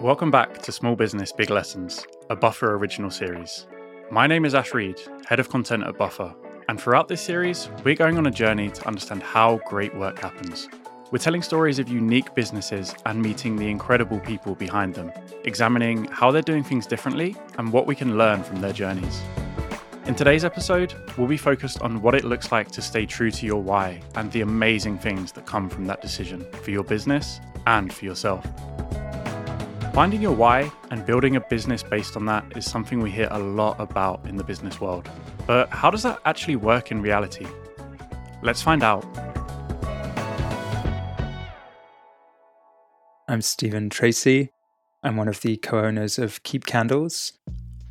Welcome back to Small Business Big Lessons, a Buffer original series. My name is Ash Reed, Head of Content at Buffer, and throughout this series, we're going on a journey to understand how great work happens. We're telling stories of unique businesses and meeting the incredible people behind them, examining how they're doing things differently and what we can learn from their journeys. In today's episode, we'll be focused on what it looks like to stay true to your why and the amazing things that come from that decision for your business and for yourself. Finding your why and building a business based on that is something we hear a lot about in the business world. But how does that actually work in reality? Let's find out. I'm Stephen Tracy. I'm one of the co owners of Keap Candles.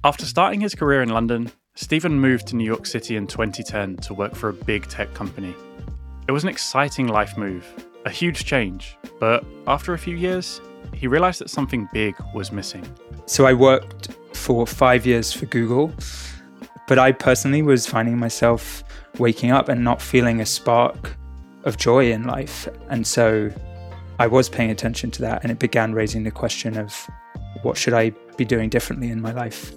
After starting his career in London, Stephen moved to New York City in 2010 to work for a big tech company. It was an exciting life move, a huge change, but after a few years, he realized that something big was missing. So I worked for five years for Google, but I personally was finding myself waking up and not feeling a spark of joy in life. And so I was paying attention to that, and it began raising the question of what should I be doing differently in my life?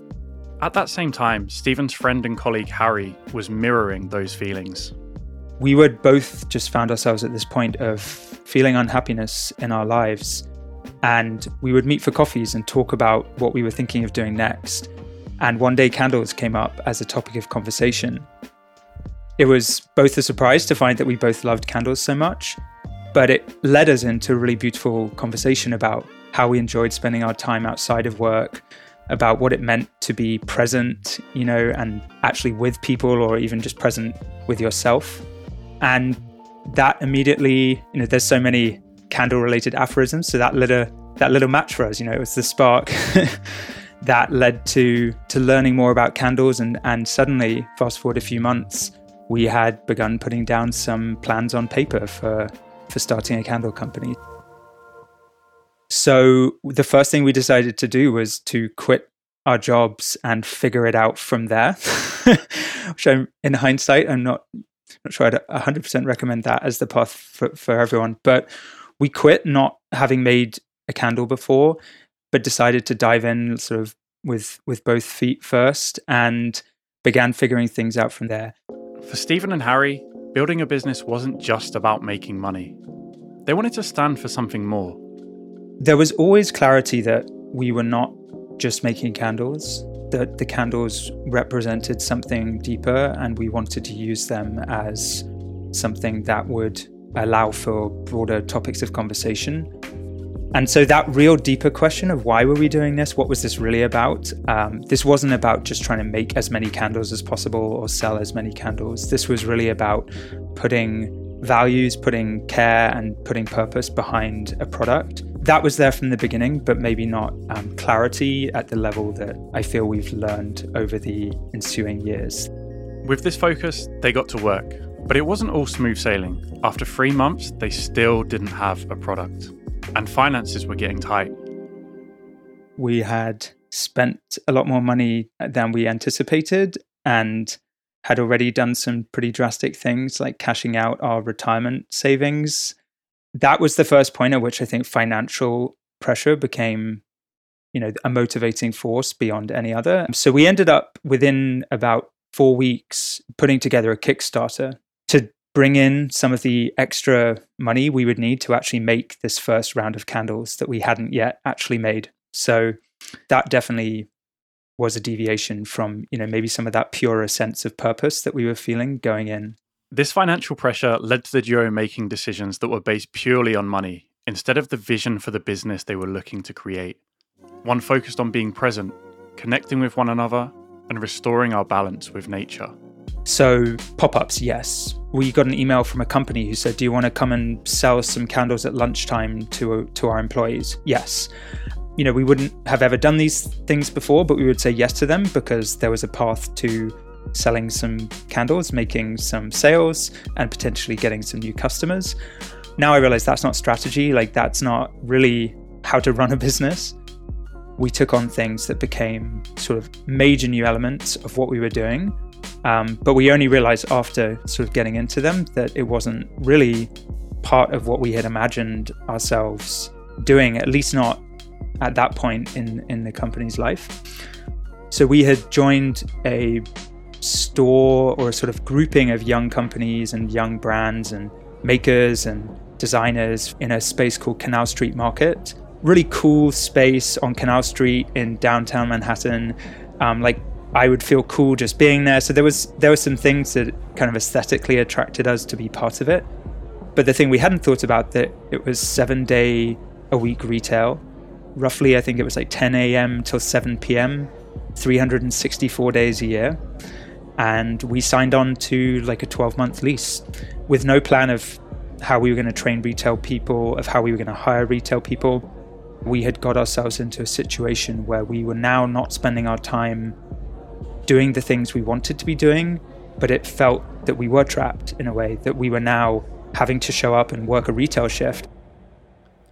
At that same time, Stephen's friend and colleague Harry was mirroring those feelings. We would both just found ourselves at this point of feeling unhappiness in our lives and we would meet for coffees and talk about what we were thinking of doing next. And one day, candles came up as a topic of conversation. It was both a surprise to find that we both loved candles so much, but it led us into a really beautiful conversation about how we enjoyed spending our time outside of work, about what it meant to be present, you know, and actually with people or even just present with yourself. And that immediately, you know, there's so many candle related aphorisms. So that lit a that little match for us. You know, it was the spark that led to to learning more about candles. And and suddenly, fast forward a few months, we had begun putting down some plans on paper for for starting a candle company. So the first thing we decided to do was to quit our jobs and figure it out from there. Which I'm in hindsight, I'm not not sure I'd 100% recommend that as the path for, for everyone. But we quit not having made a candle before, but decided to dive in sort of with with both feet first and began figuring things out from there. For Stephen and Harry, building a business wasn't just about making money. They wanted to stand for something more. There was always clarity that we were not just making candles, that the candles represented something deeper and we wanted to use them as something that would allow for broader topics of conversation. And so that real deeper question of why were we doing this? What was this really about? Um, this wasn't about just trying to make as many candles as possible or sell as many candles. This was really about putting values, putting care, and putting purpose behind a product. That was there from the beginning, but maybe not um, clarity at the level that I feel we've learned over the ensuing years. With this focus, they got to work. But it wasn't all smooth sailing. After three months, they still didn't have a product, and finances were getting tight. We had spent a lot more money than we anticipated and had already done some pretty drastic things like cashing out our retirement savings. That was the first point at which I think financial pressure became you know a motivating force beyond any other so we ended up within about 4 weeks putting together a kickstarter bring in some of the extra money we would need to actually make this first round of candles that we hadn't yet actually made. So that definitely was a deviation from, you know, maybe some of that purer sense of purpose that we were feeling going in. This financial pressure led to the duo making decisions that were based purely on money instead of the vision for the business they were looking to create. One focused on being present, connecting with one another, and restoring our balance with nature. So, pop ups, yes. We got an email from a company who said, Do you want to come and sell some candles at lunchtime to, to our employees? Yes. You know, we wouldn't have ever done these things before, but we would say yes to them because there was a path to selling some candles, making some sales, and potentially getting some new customers. Now I realize that's not strategy, like, that's not really how to run a business. We took on things that became sort of major new elements of what we were doing um, but we only realized after sort of getting into them that it wasn't really part of what we had imagined ourselves doing, at least not at that point in, in the company's life. So we had joined a store or a sort of grouping of young companies and young brands and makers and designers in a space called Canal Street Market. Really cool space on Canal Street in downtown Manhattan. Um, like I would feel cool just being there. So there was there were some things that kind of aesthetically attracted us to be part of it. But the thing we hadn't thought about that it was seven day a week retail. Roughly, I think it was like 10 a.m. till 7 p.m. 364 days a year. And we signed on to like a 12 month lease with no plan of how we were going to train retail people, of how we were going to hire retail people. We had got ourselves into a situation where we were now not spending our time doing the things we wanted to be doing, but it felt that we were trapped in a way, that we were now having to show up and work a retail shift.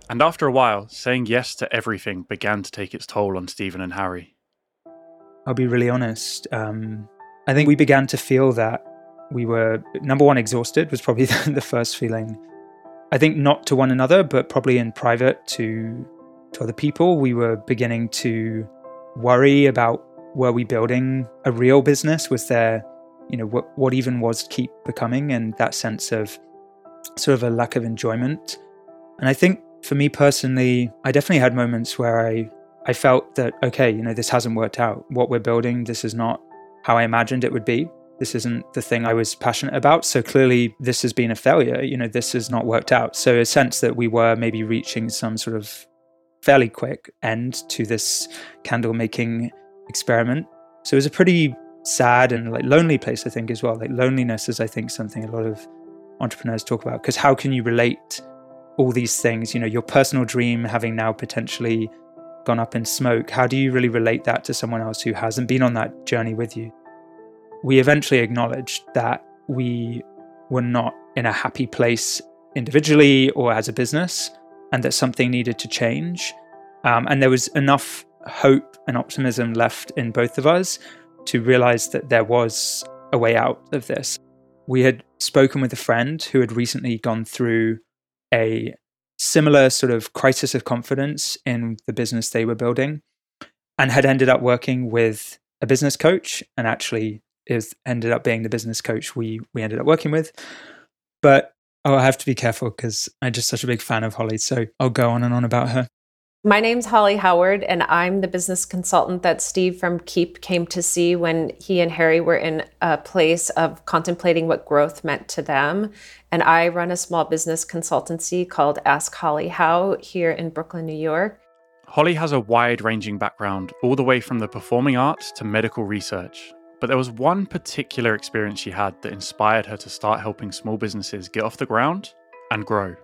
And after a while, saying yes to everything began to take its toll on Stephen and Harry. I'll be really honest. Um, I think we began to feel that we were, number one, exhausted was probably the first feeling. I think not to one another, but probably in private to, to other people. We were beginning to worry about were we building a real business? Was there, you know, what, what even was Keap becoming? And that sense of sort of a lack of enjoyment. And I think for me personally, I definitely had moments where I I felt that okay, you know, this hasn't worked out. What we're building, this is not how I imagined it would be. This isn't the thing I was passionate about. So clearly, this has been a failure. You know, this has not worked out. So a sense that we were maybe reaching some sort of fairly quick end to this candle making experiment. So it was a pretty sad and like lonely place, I think, as well. Like loneliness is, I think, something a lot of entrepreneurs talk about because how can you relate all these things you know your personal dream having now potentially gone up in smoke how do you really relate that to someone else who hasn't been on that journey with you we eventually acknowledged that we were not in a happy place individually or as a business and that something needed to change um, and there was enough hope and optimism left in both of us to realize that there was a way out of this. We had spoken with a friend who had recently gone through a similar sort of crisis of confidence in the business they were building and had ended up working with a business coach and actually is ended up being the business coach we we ended up working with. But oh i have to be careful because i'm just such a big fan of holly so i'll go on and on about her my name's Holly Howard, and I'm the business consultant that Steve from Keap came to see when he and Harry were in a place of contemplating what growth meant to them. And I run a small business consultancy called Ask Holly How here in Brooklyn, New York. Holly has a wide ranging background, all the way from the performing arts to medical research. But there was one particular experience she had that inspired her to start helping small businesses get off the ground and grow.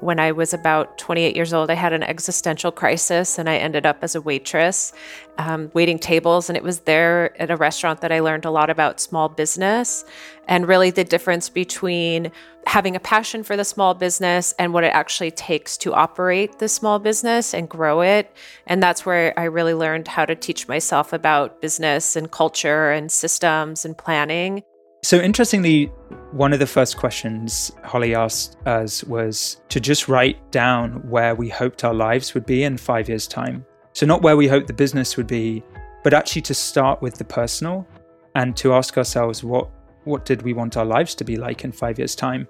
When I was about 28 years old, I had an existential crisis and I ended up as a waitress, um, waiting tables. And it was there at a restaurant that I learned a lot about small business and really the difference between having a passion for the small business and what it actually takes to operate the small business and grow it. And that's where I really learned how to teach myself about business and culture and systems and planning. So, interestingly, one of the first questions Holly asked us was to just write down where we hoped our lives would be in five years' time. So, not where we hoped the business would be, but actually to start with the personal and to ask ourselves what, what did we want our lives to be like in five years' time?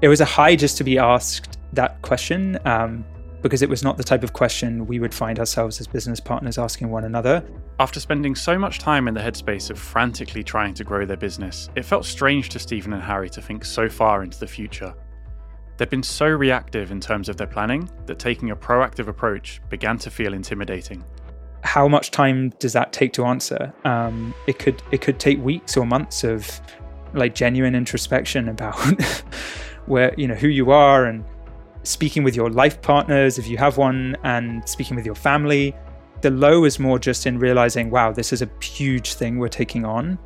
It was a high just to be asked that question. Um, because it was not the type of question we would find ourselves as business partners asking one another. After spending so much time in the headspace of frantically trying to grow their business, it felt strange to Stephen and Harry to think so far into the future. They'd been so reactive in terms of their planning that taking a proactive approach began to feel intimidating. How much time does that take to answer? Um, it could it could take weeks or months of like genuine introspection about where you know who you are and speaking with your life partners, if you have one, and speaking with your family. The low is more just in realizing, wow, this is a huge thing we're taking on.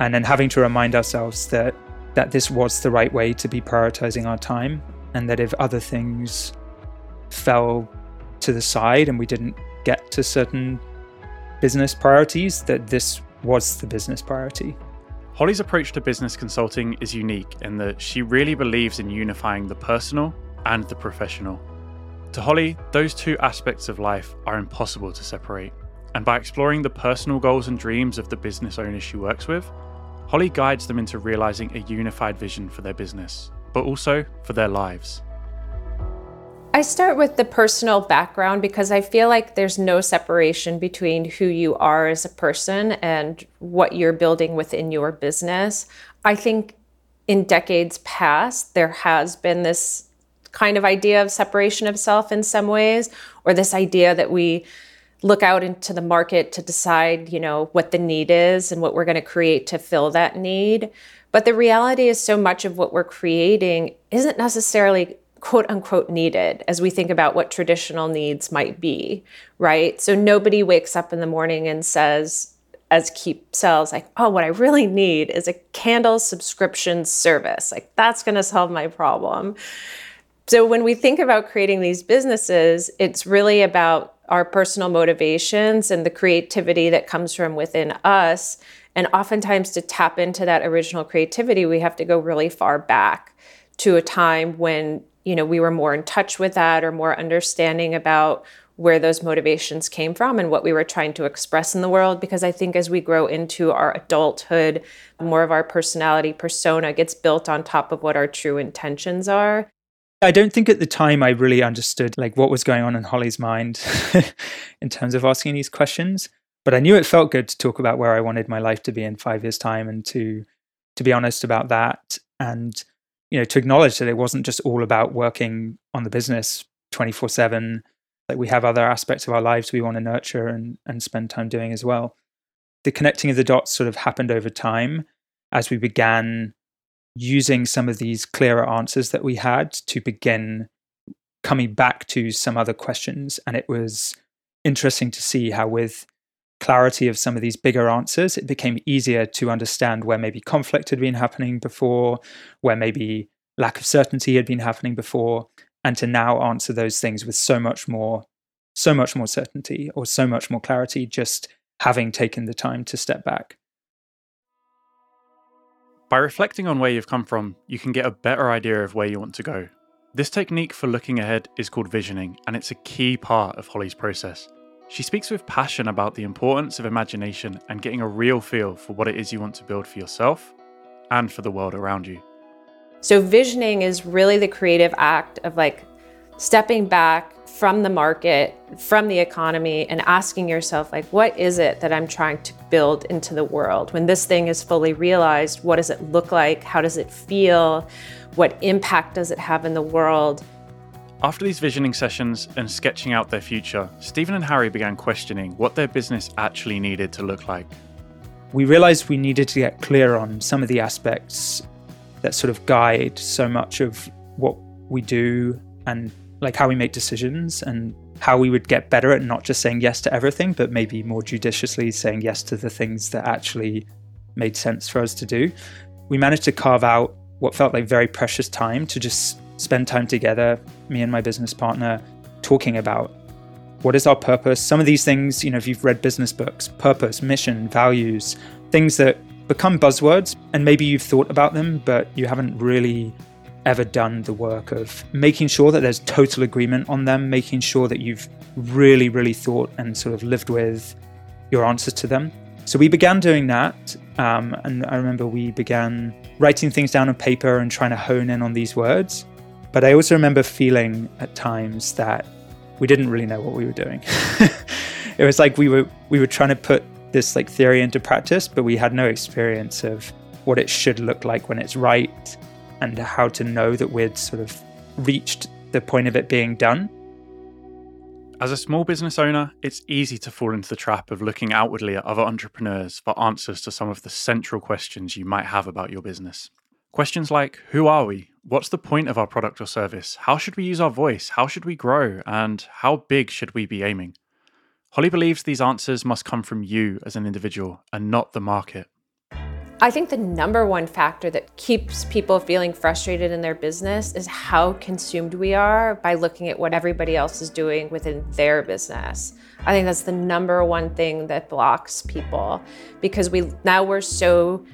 And then having to remind ourselves that that this was the right way to be prioritizing our time and that if other things fell to the side and we didn't get to certain business priorities that this was the business priority. Holly's approach to business consulting is unique in that she really believes in unifying the personal and the professional. To Holly, those two aspects of life are impossible to separate. And by exploring the personal goals and dreams of the business owners she works with, Holly guides them into realizing a unified vision for their business, but also for their lives. I start with the personal background because I feel like there's no separation between who you are as a person and what you're building within your business. I think in decades past, there has been this kind of idea of separation of self in some ways, or this idea that we look out into the market to decide, you know, what the need is and what we're going to create to fill that need. But the reality is so much of what we're creating isn't necessarily quote unquote needed as we think about what traditional needs might be, right? So nobody wakes up in the morning and says, as Keap sells, like, oh, what I really need is a candle subscription service. Like, that's going to solve my problem. So when we think about creating these businesses, it's really about our personal motivations and the creativity that comes from within us. And oftentimes, to tap into that original creativity, we have to go really far back to a time when you know we were more in touch with that or more understanding about where those motivations came from and what we were trying to express in the world because i think as we grow into our adulthood more of our personality persona gets built on top of what our true intentions are i don't think at the time i really understood like what was going on in holly's mind in terms of asking these questions but i knew it felt good to talk about where i wanted my life to be in 5 years time and to to be honest about that and you know to acknowledge that it wasn't just all about working on the business 24 7 like we have other aspects of our lives we want to nurture and, and spend time doing as well. The connecting of the dots sort of happened over time as we began using some of these clearer answers that we had to begin coming back to some other questions and it was interesting to see how with clarity of some of these bigger answers, it became easier to understand where maybe conflict had been happening before, where maybe lack of certainty had been happening before, and to now answer those things with so much more, so much more certainty or so much more clarity, just having taken the time to step back. By reflecting on where you've come from, you can get a better idea of where you want to go. This technique for looking ahead is called visioning, and it's a key part of Holly's process. She speaks with passion about the importance of imagination and getting a real feel for what it is you want to build for yourself and for the world around you. So, visioning is really the creative act of like stepping back from the market, from the economy, and asking yourself, like, what is it that I'm trying to build into the world? When this thing is fully realized, what does it look like? How does it feel? What impact does it have in the world? After these visioning sessions and sketching out their future, Stephen and Harry began questioning what their business actually needed to look like. We realized we needed to get clear on some of the aspects that sort of guide so much of what we do and like how we make decisions and how we would get better at not just saying yes to everything, but maybe more judiciously saying yes to the things that actually made sense for us to do. We managed to carve out what felt like very precious time to just spend time together, me and my business partner, talking about what is our purpose. Some of these things, you know, if you've read business books, purpose, mission, values, things that become buzzwords, and maybe you've thought about them, but you haven't really ever done the work of making sure that there's total agreement on them, making sure that you've really, really thought and sort of lived with your answers to them. So we began doing that. Um, and I remember we began writing things down on paper and trying to hone in on these words. But I also remember feeling at times that we didn't really know what we were doing. it was like we were we were trying to put this like theory into practice, but we had no experience of what it should look like when it's right and how to know that we'd sort of reached the point of it being done. As a small business owner, it's easy to fall into the trap of looking outwardly at other entrepreneurs for answers to some of the central questions you might have about your business. Questions like Who are we? What's the point of our product or service? How should we use our voice? How should we grow? And how big should we be aiming? Holly believes these answers must come from you as an individual and not the market. I think the number one factor that keeps people feeling frustrated in their business is how consumed we are by looking at what everybody else is doing within their business. I think that's the number one thing that blocks people because we now we're so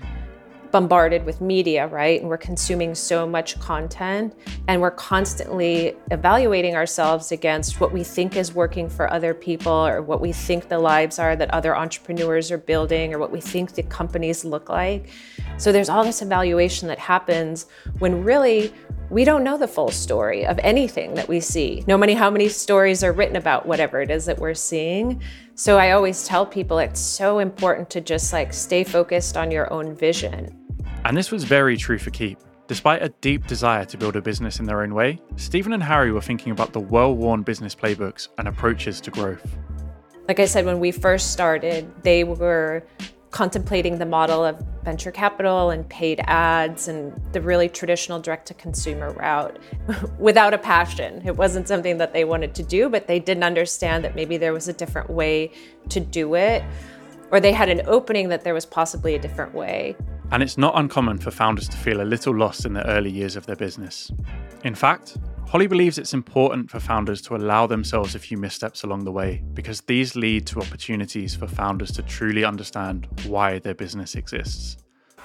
bombarded with media, right? And we're consuming so much content and we're constantly evaluating ourselves against what we think is working for other people or what we think the lives are that other entrepreneurs are building or what we think the companies look like. So there's all this evaluation that happens when really we don't know the full story of anything that we see, no matter how many stories are written about whatever it is that we're seeing. So I always tell people it's so important to just like stay focused on your own vision. And this was very true for Keap. Despite a deep desire to build a business in their own way, Stephen and Harry were thinking about the well worn business playbooks and approaches to growth. Like I said, when we first started, they were contemplating the model of venture capital and paid ads and the really traditional direct to consumer route without a passion. It wasn't something that they wanted to do, but they didn't understand that maybe there was a different way to do it, or they had an opening that there was possibly a different way. And it's not uncommon for founders to feel a little lost in the early years of their business. In fact, Holly believes it's important for founders to allow themselves a few missteps along the way because these lead to opportunities for founders to truly understand why their business exists.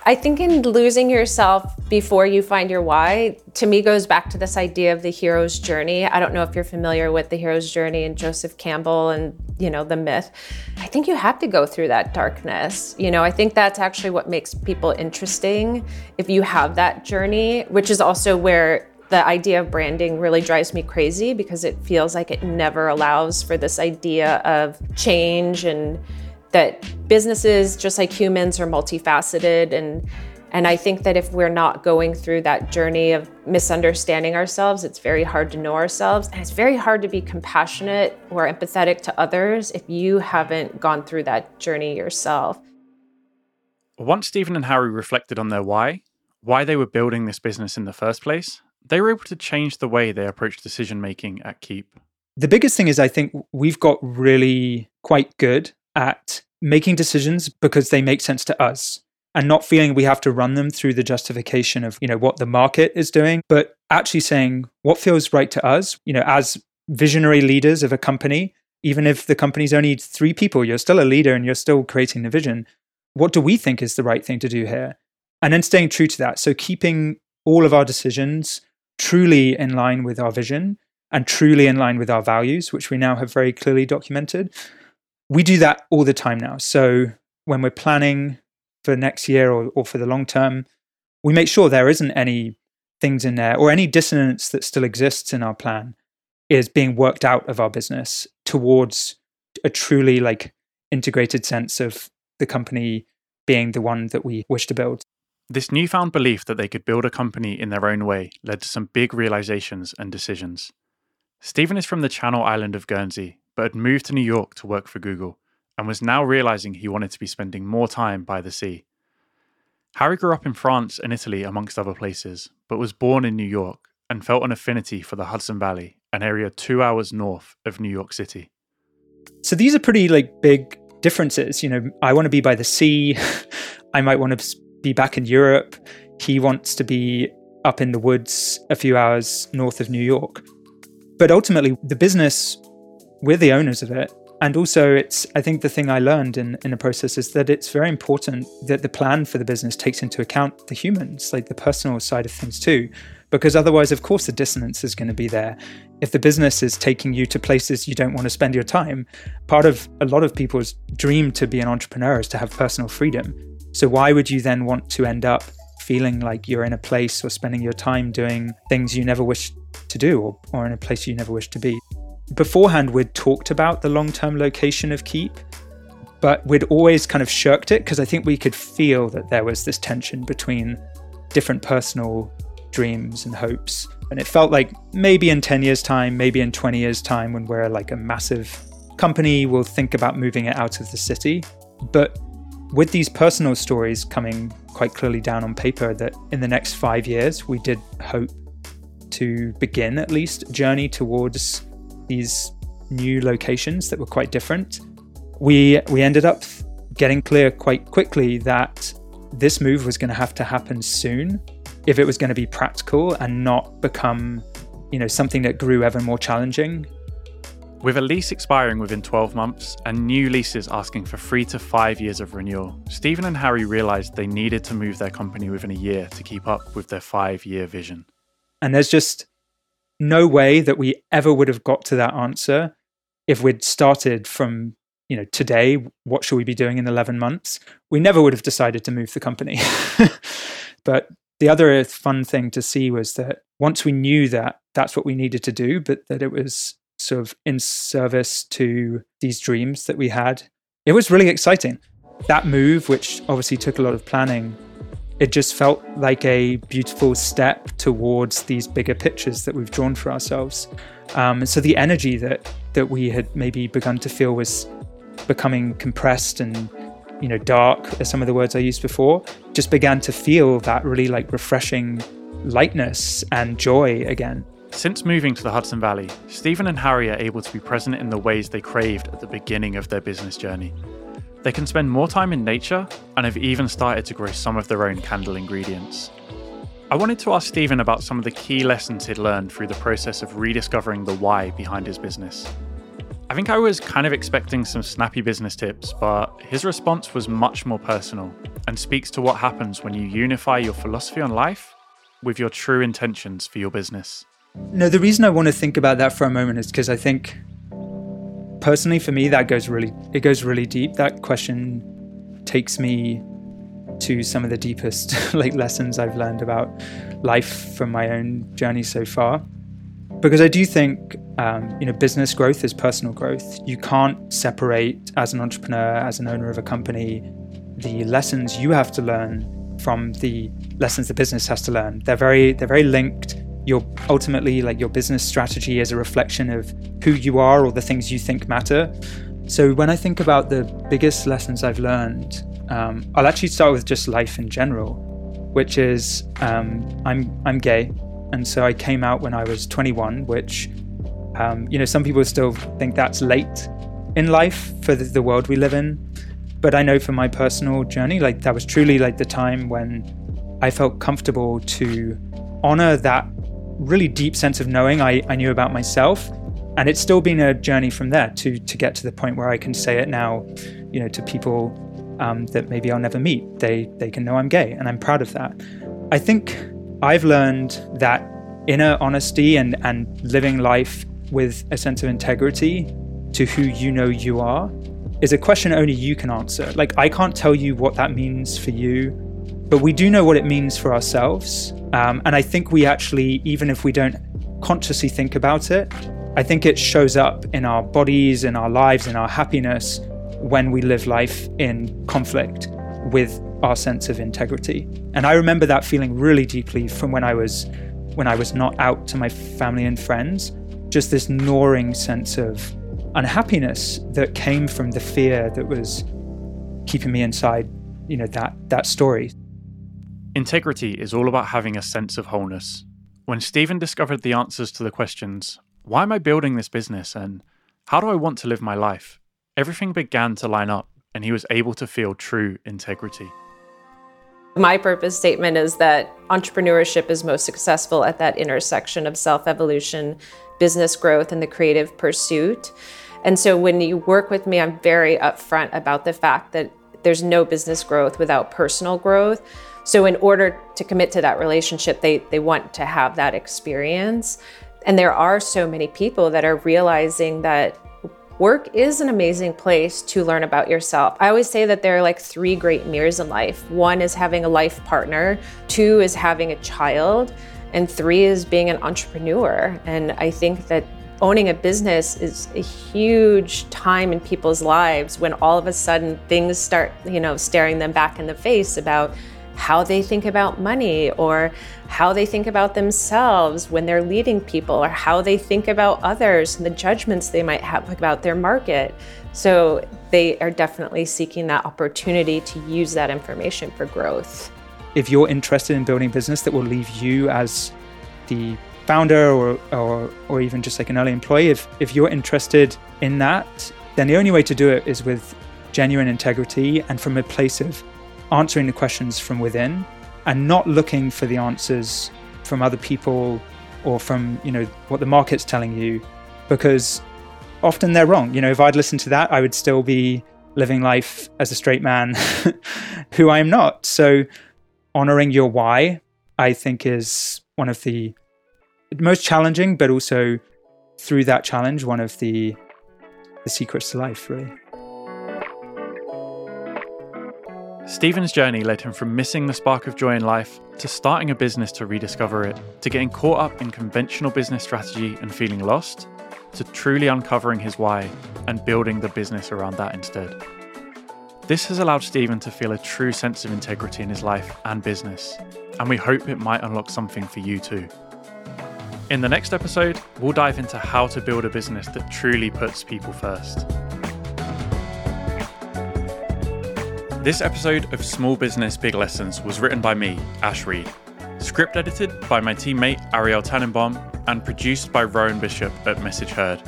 I think in losing yourself before you find your why, to me, goes back to this idea of the hero's journey. I don't know if you're familiar with the hero's journey and Joseph Campbell and, you know, the myth. I think you have to go through that darkness. You know, I think that's actually what makes people interesting if you have that journey, which is also where the idea of branding really drives me crazy because it feels like it never allows for this idea of change and that businesses just like humans are multifaceted and and I think that if we're not going through that journey of misunderstanding ourselves, it's very hard to know ourselves. And it's very hard to be compassionate or empathetic to others if you haven't gone through that journey yourself. Once Stephen and Harry reflected on their why, why they were building this business in the first place, they were able to change the way they approach decision making at Keap. The biggest thing is I think we've got really quite good at making decisions because they make sense to us and not feeling we have to run them through the justification of you know what the market is doing but actually saying what feels right to us you know as visionary leaders of a company even if the company's only 3 people you're still a leader and you're still creating the vision what do we think is the right thing to do here and then staying true to that so keeping all of our decisions truly in line with our vision and truly in line with our values, which we now have very clearly documented. We do that all the time now. So when we're planning for next year or, or for the long term, we make sure there isn't any things in there or any dissonance that still exists in our plan is being worked out of our business towards a truly like integrated sense of the company being the one that we wish to build. This newfound belief that they could build a company in their own way led to some big realizations and decisions. Stephen is from the Channel Island of Guernsey, but had moved to New York to work for Google and was now realizing he wanted to be spending more time by the sea. Harry grew up in France and Italy, amongst other places, but was born in New York and felt an affinity for the Hudson Valley, an area two hours north of New York City. So these are pretty like big differences. You know, I want to be by the sea. I might want to be back in Europe. He wants to be up in the woods a few hours north of New York. But ultimately, the business, we're the owners of it. And also, it's, I think the thing I learned in, in the process is that it's very important that the plan for the business takes into account the humans, like the personal side of things too. Because otherwise, of course, the dissonance is going to be there. If the business is taking you to places you don't want to spend your time, part of a lot of people's dream to be an entrepreneur is to have personal freedom. So, why would you then want to end up feeling like you're in a place or spending your time doing things you never wish to do or, or in a place you never wish to be? Beforehand, we'd talked about the long term location of Keap, but we'd always kind of shirked it because I think we could feel that there was this tension between different personal dreams and hopes. And it felt like maybe in 10 years' time, maybe in 20 years' time, when we're like a massive company, we'll think about moving it out of the city. But with these personal stories coming quite clearly down on paper that in the next five years we did hope to begin at least a journey towards these new locations that were quite different. We we ended up getting clear quite quickly that this move was going to have to happen soon if it was going to be practical and not become you know something that grew ever more challenging With a lease expiring within 12 months and new leases asking for three to five years of renewal, Stephen and Harry realized they needed to move their company within a year to keep up with their five year vision. And there's just no way that we ever would have got to that answer if we'd started from, you know, today, what should we be doing in 11 months? We never would have decided to move the company. but the other fun thing to see was that once we knew that that's what we needed to do, but that it was sort of in service to these dreams that we had. It was really exciting. That move, which obviously took a lot of planning, it just felt like a beautiful step towards these bigger pictures that we've drawn for ourselves. Um, so the energy that that we had maybe begun to feel was becoming compressed and you know dark, as some of the words I used before, just began to feel that really like refreshing lightness and joy again. Since moving to the Hudson Valley, Stephen and Harry are able to be present in the ways they craved at the beginning of their business journey. They can spend more time in nature and have even started to grow some of their own candle ingredients. I wanted to ask Stephen about some of the key lessons he'd learned through the process of rediscovering the why behind his business. I think I was kind of expecting some snappy business tips, but his response was much more personal and speaks to what happens when you unify your philosophy on life with your true intentions for your business. No, the reason I want to think about that for a moment is because I think personally for me that goes really it goes really deep. That question takes me to some of the deepest like lessons I've learned about life from my own journey so far. Because I do think um, you know business growth is personal growth. You can't separate as an entrepreneur, as an owner of a company, the lessons you have to learn from the lessons the business has to learn. They're very they're very linked your ultimately like your business strategy is a reflection of who you are or the things you think matter. So when I think about the biggest lessons I've learned, um, I'll actually start with just life in general, which is um, I'm I'm gay, and so I came out when I was 21, which um, you know some people still think that's late in life for the, the world we live in, but I know for my personal journey, like that was truly like the time when I felt comfortable to honor that really deep sense of knowing I, I knew about myself. And it's still been a journey from there to to get to the point where I can say it now, you know, to people um, that maybe I'll never meet. They they can know I'm gay, and I'm proud of that. I think I've learned that inner honesty and and living life with a sense of integrity to who you know you are is a question only you can answer. Like I can't tell you what that means for you but we do know what it means for ourselves. Um, and I think we actually, even if we don't consciously think about it, I think it shows up in our bodies, in our lives, in our happiness when we live life in conflict with our sense of integrity. And I remember that feeling really deeply from when I was when I was not out to my family and friends, just this gnawing sense of unhappiness that came from the fear that was keeping me inside, you know, that that story. Integrity is all about having a sense of wholeness. When Stephen discovered the answers to the questions, why am I building this business and how do I want to live my life? Everything began to line up and he was able to feel true integrity. My purpose statement is that entrepreneurship is most successful at that intersection of self evolution, business growth, and the creative pursuit. And so when you work with me, I'm very upfront about the fact that there's no business growth without personal growth. So in order to commit to that relationship, they they want to have that experience. And there are so many people that are realizing that work is an amazing place to learn about yourself. I always say that there are like three great mirrors in life. One is having a life partner, two is having a child, and three is being an entrepreneur. And I think that owning a business is a huge time in people's lives when all of a sudden things start, you know, staring them back in the face about how they think about money or how they think about themselves when they're leading people or how they think about others and the judgments they might have about their market. So they are definitely seeking that opportunity to use that information for growth. If you're interested in building business that will leave you as the founder or, or, or even just like an early employee, if, if you're interested in that, then the only way to do it is with genuine integrity and from a place of answering the questions from within and not looking for the answers from other people or from you know what the market's telling you because often they're wrong. You know, if I'd listened to that, I would still be living life as a straight man who I am not. So, honoring your why, I think, is one of the most challenging, but also through that challenge, one of the the secrets to life, really. Stephen's journey led him from missing the spark of joy in life to starting a business to rediscover it, to getting caught up in conventional business strategy and feeling lost, to truly uncovering his why and building the business around that instead. This has allowed Stephen to feel a true sense of integrity in his life and business, and we hope it might unlock something for you too. In the next episode, we'll dive into how to build a business that truly puts people first. This episode of Small Business Big Lessons was written by me, Ash Reed, script edited by my teammate Ariel Tannenbaum, and produced by Rowan Bishop at Message Heard.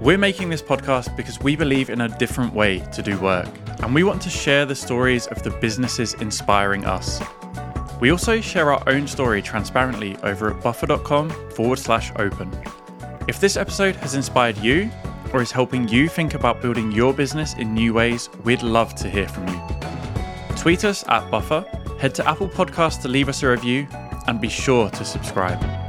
We're making this podcast because we believe in a different way to do work, and we want to share the stories of the businesses inspiring us. We also share our own story transparently over at buffer.com forward slash open. If this episode has inspired you or is helping you think about building your business in new ways, we'd love to hear from you. Tweet us at Buffer, head to Apple Podcasts to leave us a review, and be sure to subscribe.